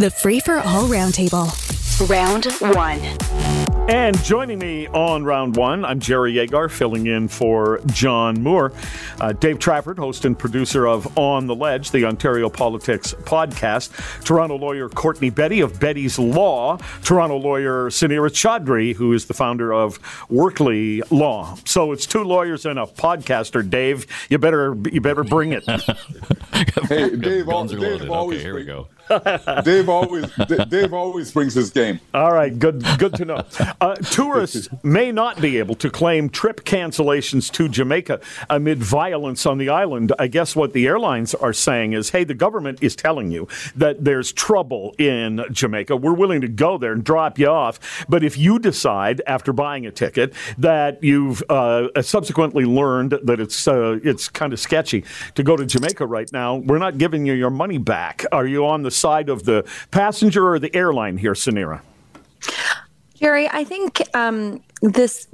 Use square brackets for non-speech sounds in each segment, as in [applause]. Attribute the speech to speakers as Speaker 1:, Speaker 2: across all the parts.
Speaker 1: The Free for All Roundtable. Round one.
Speaker 2: And joining me on round one, I'm Jerry Agar, filling in for John Moore. Uh, Dave Trafford, host and producer of On the Ledge, the Ontario Politics podcast. Toronto lawyer Courtney Betty of Betty's Law. Toronto lawyer Sunira Chaudhri, who is the founder of Workley Law. So it's two lawyers and a podcaster. Dave, you better you better bring it. [laughs]
Speaker 3: hey, Dave,
Speaker 4: Guns are
Speaker 3: Dave
Speaker 4: loaded.
Speaker 3: always
Speaker 4: Okay, here we go.
Speaker 3: Dave always Dave always brings his game.
Speaker 2: All right, good, good to know. Uh, tourists may not be able to claim trip cancellations to Jamaica amid violence on the island. I guess what the airlines are saying is, hey, the government is telling you that there's trouble in Jamaica. We're willing to go there and drop you off, but if you decide after buying a ticket that you've uh, subsequently learned that it's uh, it's kind of sketchy to go to Jamaica right now, we're not giving you your money back. Are you on the side of the passenger or the airline here, Sunira?
Speaker 5: Jerry, I think um, this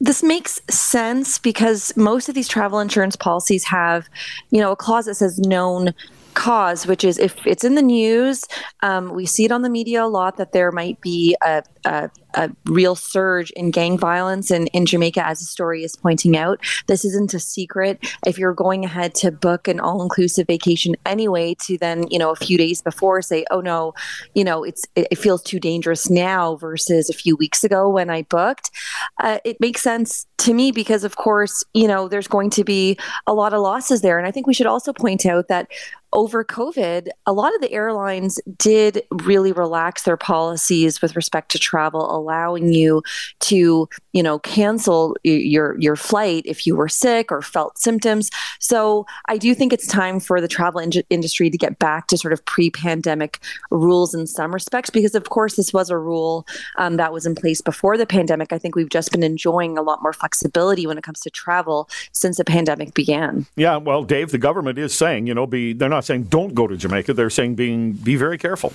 Speaker 5: this makes sense because most of these travel insurance policies have, you know, a clause that says known cause, which is if it's in the news, um, we see it on the media a lot that there might be a, a, a real surge in gang violence in, in Jamaica, as the story is pointing out. This isn't a secret. If you're going ahead to book an all inclusive vacation anyway, to then, you know, a few days before say, oh no, you know, it's it, it feels too dangerous now versus a few weeks ago when I booked, uh, it makes sense to me because, of course, you know, there's going to be a lot of losses there. And I think we should also point out that over COVID, a lot of the airlines did really relax their policies with respect to travel, allowing you to, you know, cancel your your flight if you were sick or felt symptoms. So I do think it's time for the travel in- industry to get back to sort of pre-pandemic rules in some respects, because of course this was a rule um, that was in place before the pandemic. I think we've just been enjoying a lot more flexibility when it comes to travel since the pandemic began.
Speaker 2: Yeah, well, Dave, the government is saying, you know, be they're not saying don't go to Jamaica. They're saying being be very careful.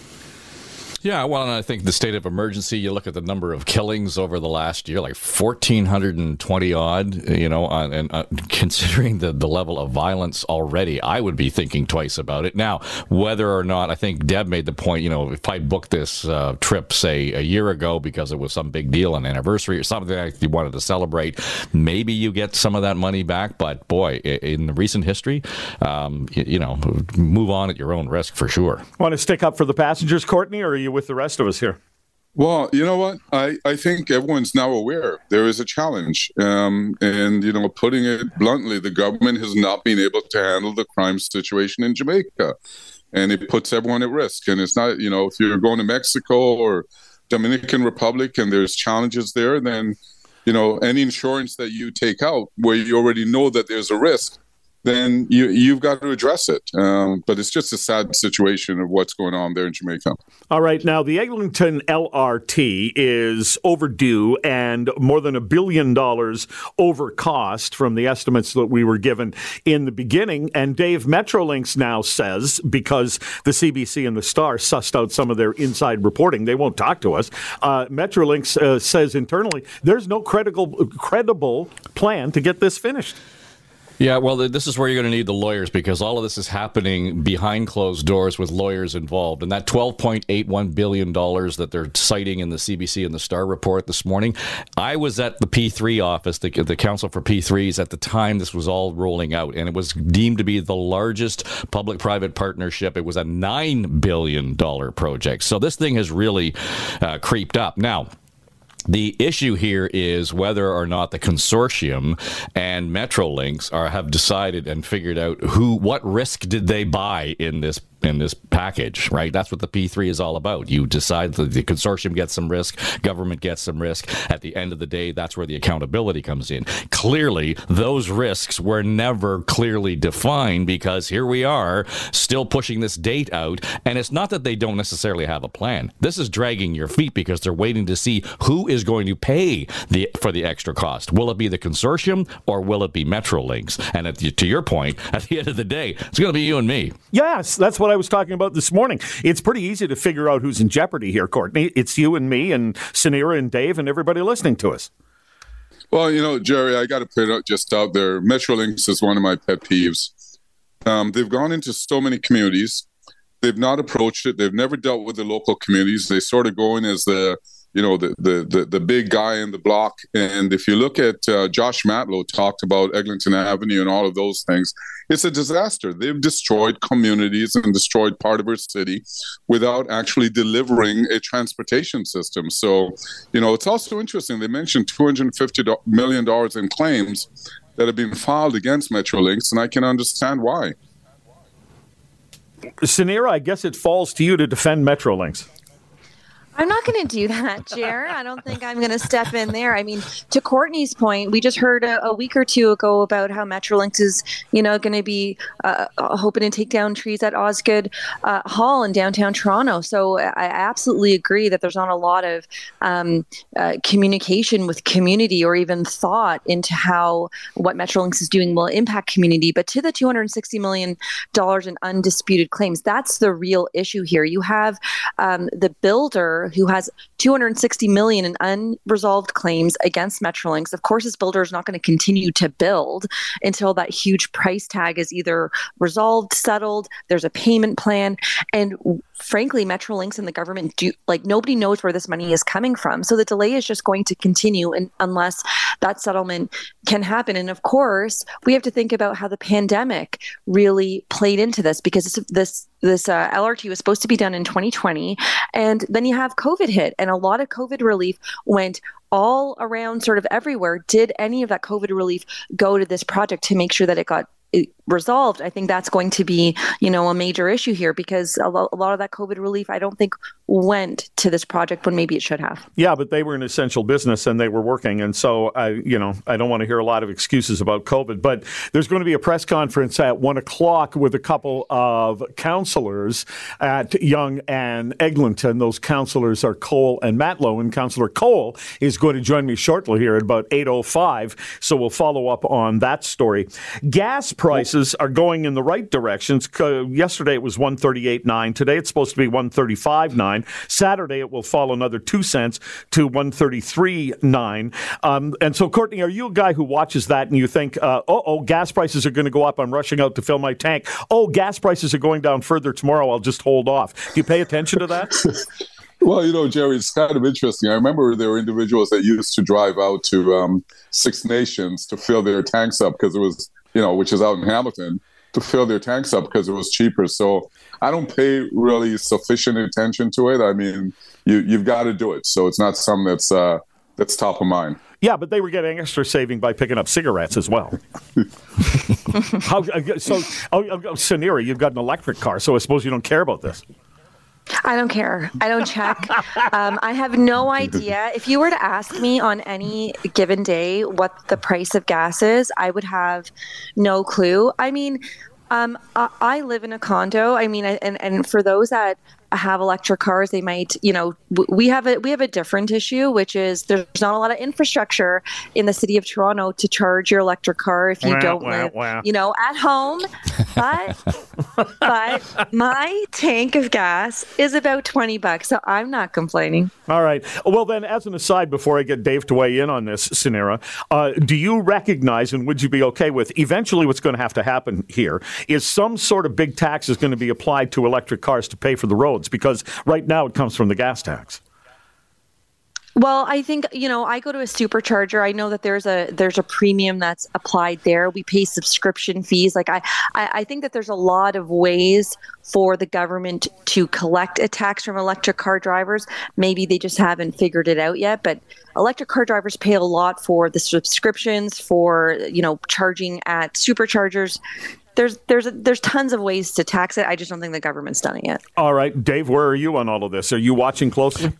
Speaker 4: Yeah, well, and I think the state of emergency, you look at the number of killings over the last year, like 1,420 odd, you know, and uh, considering the, the level of violence already, I would be thinking twice about it. Now, whether or not, I think Deb made the point, you know, if I booked this uh, trip, say, a year ago because it was some big deal, an anniversary or something that you wanted to celebrate, maybe you get some of that money back. But boy, in the recent history, um, you, you know, move on at your own risk for sure.
Speaker 2: Want to stick up for the passengers, Courtney, or are you with the rest of us here?
Speaker 3: Well, you know what? I, I think everyone's now aware there is a challenge. Um, and, you know, putting it bluntly, the government has not been able to handle the crime situation in Jamaica. And it puts everyone at risk. And it's not, you know, if you're going to Mexico or Dominican Republic and there's challenges there, then, you know, any insurance that you take out where you already know that there's a risk, then you, you've got to address it. Um, but it's just a sad situation of what's going on there in Jamaica.
Speaker 2: All right, now the Eglinton LRT is overdue and more than a billion dollars over cost from the estimates that we were given in the beginning. And Dave Metrolinx now says, because the CBC and the Star sussed out some of their inside reporting, they won't talk to us. Uh, Metrolinx uh, says internally there's no credible, credible plan to get this finished.
Speaker 4: Yeah, well, this is where you're going to need the lawyers because all of this is happening behind closed doors with lawyers involved. And that $12.81 billion that they're citing in the CBC and the Star report this morning, I was at the P3 office, the, the Council for P3s, at the time this was all rolling out. And it was deemed to be the largest public private partnership. It was a $9 billion project. So this thing has really uh, creeped up. Now, the issue here is whether or not the consortium and Metrolinx are have decided and figured out who what risk did they buy in this in this package, right? That's what the P3 is all about. You decide that the consortium gets some risk, government gets some risk. At the end of the day, that's where the accountability comes in. Clearly, those risks were never clearly defined because here we are still pushing this date out. And it's not that they don't necessarily have a plan. This is dragging your feet because they're waiting to see who is going to pay the for the extra cost. Will it be the consortium or will it be Metrolinx? And the, to your point, at the end of the day, it's going to be you and me.
Speaker 2: Yes, that's what I was talking about this morning. It's pretty easy to figure out who's in jeopardy here, Courtney. It's you and me and Sunira and Dave and everybody listening to us.
Speaker 3: Well, you know, Jerry, I got to put it out just out there. Metrolinx is one of my pet peeves. Um, they've gone into so many communities. they've not approached it. They've never dealt with the local communities. They sort of go in as the you know the the the, the big guy in the block. And if you look at uh, Josh Matlow talked about Eglinton Avenue and all of those things, it's a disaster. They've destroyed communities and destroyed part of our city without actually delivering a transportation system. So, you know, it's also interesting. They mentioned 250 million dollars in claims that have been filed against Metrolinx, and I can understand why.
Speaker 2: Sunira, I guess it falls to you to defend Metrolinx.
Speaker 5: I'm not going to do that, Jer. I don't think I'm going to step in there. I mean, to Courtney's point, we just heard a, a week or two ago about how Metrolinx is, you know, going to be uh, uh, hoping to take down trees at Osgoode uh, Hall in downtown Toronto. So I absolutely agree that there's not a lot of um, uh, communication with community or even thought into how what Metrolinx is doing will impact community. But to the 260 million dollars in undisputed claims, that's the real issue here. You have um, the builder who has 260 million in unresolved claims against Metrolinx. Of course, this builder is not going to continue to build until that huge price tag is either resolved, settled, there's a payment plan, and frankly, Metrolinx and the government do like nobody knows where this money is coming from. So the delay is just going to continue and, unless that settlement can happen. And of course, we have to think about how the pandemic really played into this because this this, this uh, LRT was supposed to be done in 2020, and then you have COVID hit, and a lot of COVID relief went all around sort of everywhere. Did any of that COVID relief go to this project to make sure that it got resolved, I think that's going to be, you know, a major issue here because a, lo- a, lot of that COVID relief, I don't think went to this project when maybe it should have.
Speaker 2: Yeah, but they were an essential business and they were working, and so I, you know, I don't want to hear a lot of excuses about COVID. But there's going to be a press conference at one o'clock with a couple of counselors at Yonge and Eglinton. Those counselors are Cole and Matlow, and Councillor Cole is going to join me shortly here at about 8:05. So we'll follow up on that story. Gas prices are going in the right directions. Yesterday it was 138.9. Today it's supposed to be 135.9. Saturday it will fall another two cents to 133.9. Um, and so, Courtney, are you a guy who watches that and you think, uh, oh, oh, gas prices are going to go up. I'm rushing out to fill my tank. Oh, gas prices are going down further tomorrow. I'll just hold off. Do you pay attention to that? [laughs]
Speaker 3: Well, you know, Jerry, it's kind of interesting. I remember there were individuals that used to drive out to um, Six Nations to fill their tanks up because it was you know, which is out in Hamilton, to fill their tanks up because it was cheaper. So I don't pay really sufficient attention to it. I mean, you you've got to do it. So it's not something that's uh, that's top of mind.
Speaker 2: Yeah, but they were getting extra saving by picking up cigarettes as well. [laughs] How, uh, so, oh, oh, Sunira, you've got an electric car, so I suppose you don't care about this.
Speaker 5: I don't care. I don't check. um, I have no idea. If you were to ask me on any given day what the price of gas is, I would have no clue. I mean, um, I, I live in a condo. I mean, and, and for those that have electric cars they might you know we have a we have a different issue which is there's not a lot of infrastructure in the city of toronto to charge your electric car if you don't live you know at home. But [laughs] but my tank of gas is about 20 bucks so i'm not complaining.
Speaker 2: All right. Well then as an aside before i get dave to weigh in on this Sunira, uh, do you recognize and would you be okay with eventually what's going to have to happen here is some sort of big tax is going to be applied to electric cars to pay for the road roads because right now it comes from the gas tax.
Speaker 5: Well, I think you know I go to a supercharger. I know that there's a there's a premium that's applied there. We pay subscription fees. Like I, I, I think that there's a lot of ways for the government to collect a tax from electric car drivers. Maybe they just haven't figured it out yet. But electric car drivers pay a lot for the subscriptions, for you know charging at superchargers there's there's there's tons of ways to tax it. I just don't think the government's done it yet.
Speaker 2: All right, Dave, where are you on all of this? Are you watching closely?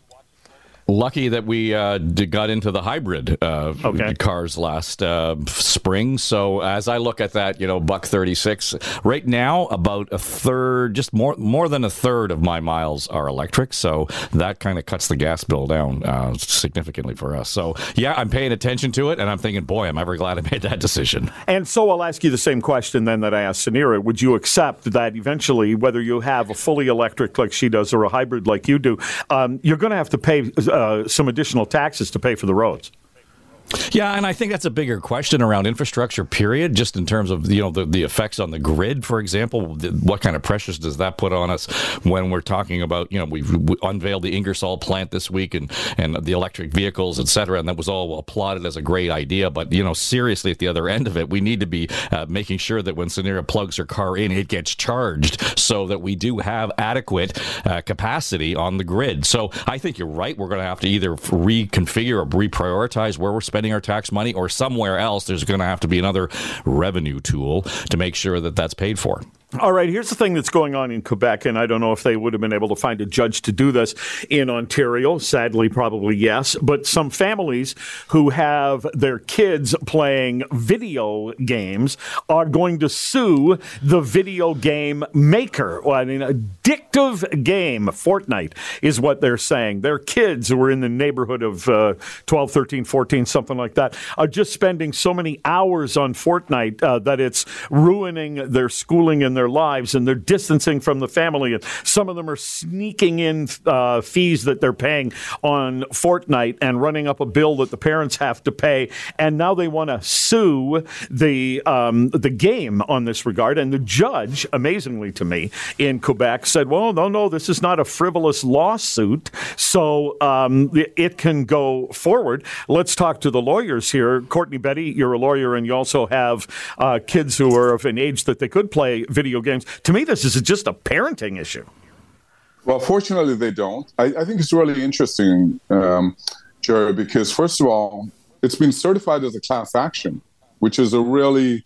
Speaker 4: Lucky that we uh, got into the hybrid uh, okay. cars last uh, spring. So as I look at that, you know, buck thirty six right now, about a third, just more more than a third of my miles are electric. So that kind of cuts the gas bill down uh, significantly for us. So yeah, I'm paying attention to it, and I'm thinking, boy, I'm ever glad I made that decision.
Speaker 2: And so I'll ask you the same question then that I asked Sunira. Would you accept that eventually, whether you have a fully electric like she does or a hybrid like you do, um, you're going to have to pay uh, some additional taxes to pay for the roads.
Speaker 4: Yeah, and I think that's a bigger question around infrastructure. Period. Just in terms of you know the, the effects on the grid, for example, what kind of pressures does that put on us when we're talking about you know we've we unveiled the Ingersoll plant this week and and the electric vehicles, et cetera, and that was all applauded as a great idea. But you know seriously, at the other end of it, we need to be uh, making sure that when Sunira plugs her car in, it gets charged so that we do have adequate uh, capacity on the grid. So I think you're right. We're going to have to either reconfigure or reprioritize where we're spending our tax money, or somewhere else there's going to have to be another revenue tool to make sure that that's paid for.
Speaker 2: All right, here's the thing that's going on in Quebec, and I don't know if they would have been able to find a judge to do this in Ontario. Sadly, probably yes. But some families who have their kids playing video games are going to sue the video game maker. Well, I mean, addictive game, Fortnite, is what they're saying. Their kids who are in the neighborhood of uh, 12, 13, 14, something like that, are just spending so many hours on Fortnite uh, that it's ruining their schooling and their lives and they're distancing from the family. And some of them are sneaking in uh, fees that they're paying on Fortnite and running up a bill that the parents have to pay. And now they want to sue the um, the game on this regard. And the judge, amazingly to me, in Quebec said, "Well, no, no, this is not a frivolous lawsuit, so um, it can go forward." Let's talk to the lawyers here. Courtney Betty, you're a lawyer, and you also have uh, kids who are of an age that they could play video video games. To me, this is just a parenting issue.
Speaker 3: Well, fortunately, they don't. I, I think it's really interesting, um, Jerry, because first of all, it's been certified as a class action, which is a really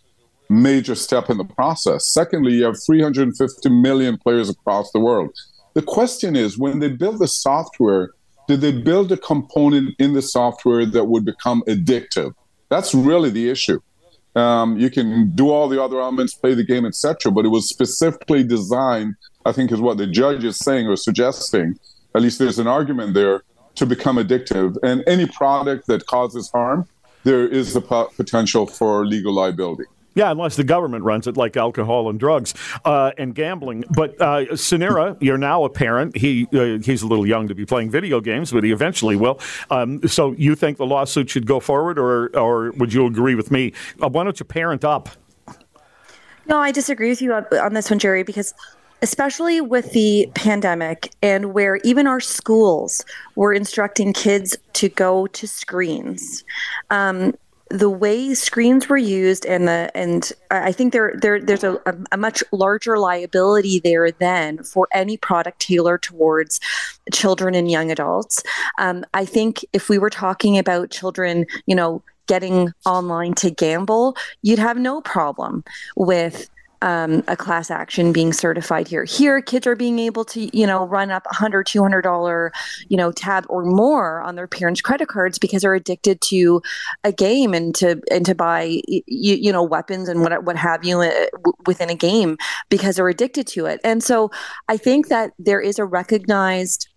Speaker 3: major step in the process. Secondly, you have 350 million players across the world. The question is when they build the software, did they build a component in the software that would become addictive? That's really the issue. Um, you can do all the other elements, play the game, etc. But it was specifically designed, I think, is what the judge is saying or suggesting. At least there's an argument there to become addictive. And any product that causes harm, there is the potential for legal liability.
Speaker 2: Yeah, unless the government runs it, like alcohol and drugs uh, and gambling. But uh, Sunira, you're now a parent. He uh, he's a little young to be playing video games, but he eventually will. Um, so you think the lawsuit should go forward, or or would you agree with me? Uh, why don't you parent up?
Speaker 5: No, I disagree with you on, on this one, Jerry, because especially with the pandemic and where even our schools were instructing kids to go to screens. Um, the way screens were used and the and I think there there there's a, a, much larger liability there then for any product tailored towards children and young adults. Um, I think if we were talking about children, you know, getting online to gamble, you'd have no problem with um, a class action being certified here. Here, kids are being able to, you know, run up a hundred, two hundred dollar, you know, tab or more on their parents' credit cards because they're addicted to a game and to and to buy, you, you know, weapons and what what have you uh, within a game because they're addicted to it. And so, I think that there is a recognized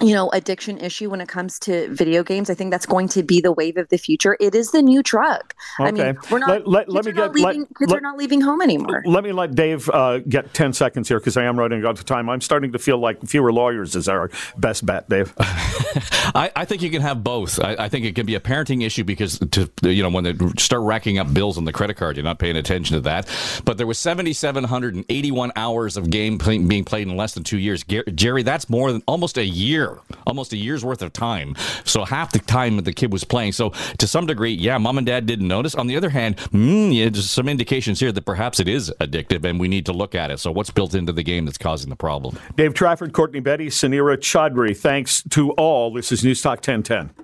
Speaker 5: you know addiction issue when it comes to video games i think that's going to be the wave of the future. It is the new drug. Okay. i mean we're not let, let, let me get leaving, let, kids let, are not leaving home anymore.
Speaker 2: Let me let dave uh, get 10 seconds here because i am running out of time. I'm starting to feel like fewer lawyers is our best bet dave. [laughs]
Speaker 4: I, I, think you can have both. I, I, think it can be a parenting issue because to you know when they start racking up bills on the credit card you're not paying attention to that. But there was 7781 hours of game play, being played in less than two years. Jerry that's more than almost a year year, almost a year's worth of time. So half the time the kid was playing. So to some degree, yeah, mom and dad didn't notice. On the other hand, mm, yeah, there's some indications here that perhaps it is addictive and we need to look at it. So what's built into the game that's causing the problem?
Speaker 2: Dave Trafford, Courtney Betty, Sunira Chaudhri, thanks to all. This is News Talk 1010.